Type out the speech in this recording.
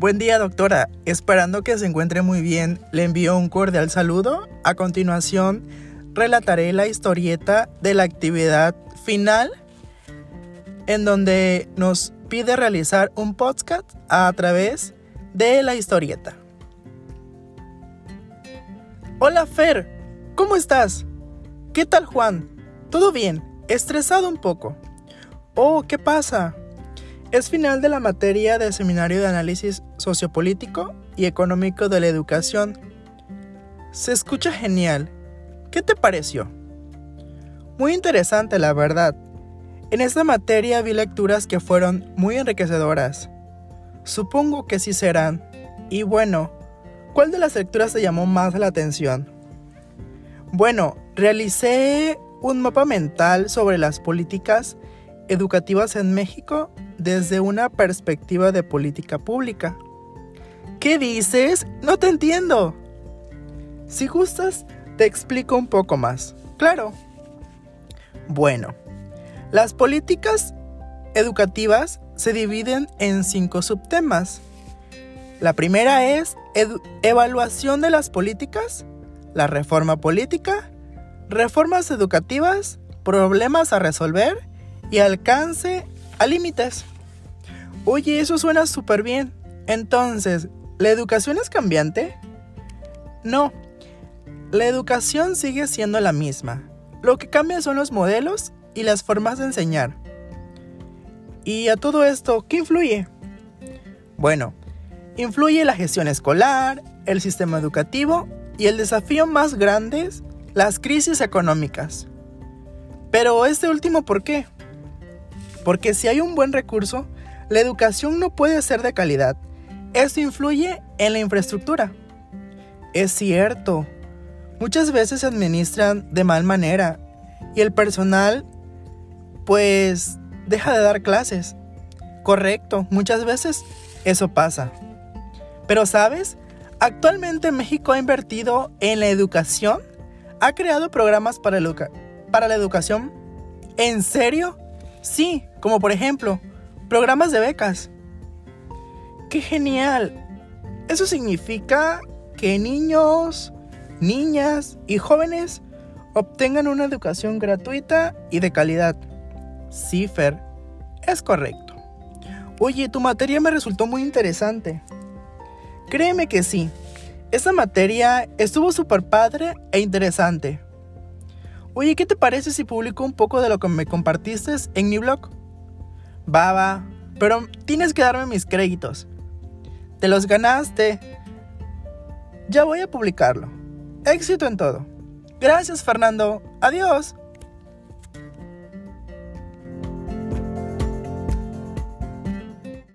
Buen día, doctora. Esperando que se encuentre muy bien, le envío un cordial saludo. A continuación, relataré la historieta de la actividad final en donde nos pide realizar un podcast a través de la historieta. Hola Fer, ¿cómo estás? ¿Qué tal Juan? ¿Todo bien? Estresado un poco. Oh, ¿qué pasa? Es final de la materia del Seminario de Análisis Sociopolítico y Económico de la Educación. Se escucha genial. ¿Qué te pareció? Muy interesante, la verdad. En esta materia vi lecturas que fueron muy enriquecedoras. Supongo que sí serán. Y bueno, ¿cuál de las lecturas te llamó más la atención? Bueno, realicé un mapa mental sobre las políticas educativas en México desde una perspectiva de política pública. ¿Qué dices? No te entiendo. Si gustas, te explico un poco más. Claro. Bueno, las políticas educativas se dividen en cinco subtemas. La primera es evaluación de las políticas, la reforma política, reformas educativas, problemas a resolver y alcance a límites. Oye, eso suena súper bien. Entonces, ¿la educación es cambiante? No, la educación sigue siendo la misma. Lo que cambia son los modelos y las formas de enseñar. Y a todo esto, ¿qué influye? Bueno, influye la gestión escolar, el sistema educativo y el desafío más grande, las crisis económicas. Pero este último, ¿por qué? Porque si hay un buen recurso, la educación no puede ser de calidad. Esto influye en la infraestructura. Es cierto, muchas veces se administran de mal manera y el personal pues deja de dar clases. Correcto, muchas veces eso pasa. Pero sabes, actualmente México ha invertido en la educación, ha creado programas para, para la educación. ¿En serio? Sí, como por ejemplo, programas de becas. ¡Qué genial! Eso significa que niños, niñas y jóvenes obtengan una educación gratuita y de calidad. Sí, Fer, es correcto. Oye, tu materia me resultó muy interesante. Créeme que sí. Esa materia estuvo súper padre e interesante. Oye, ¿qué te parece si publico un poco de lo que me compartiste en mi blog? Baba, pero tienes que darme mis créditos. Te los ganaste. Ya voy a publicarlo. Éxito en todo. Gracias, Fernando. Adiós.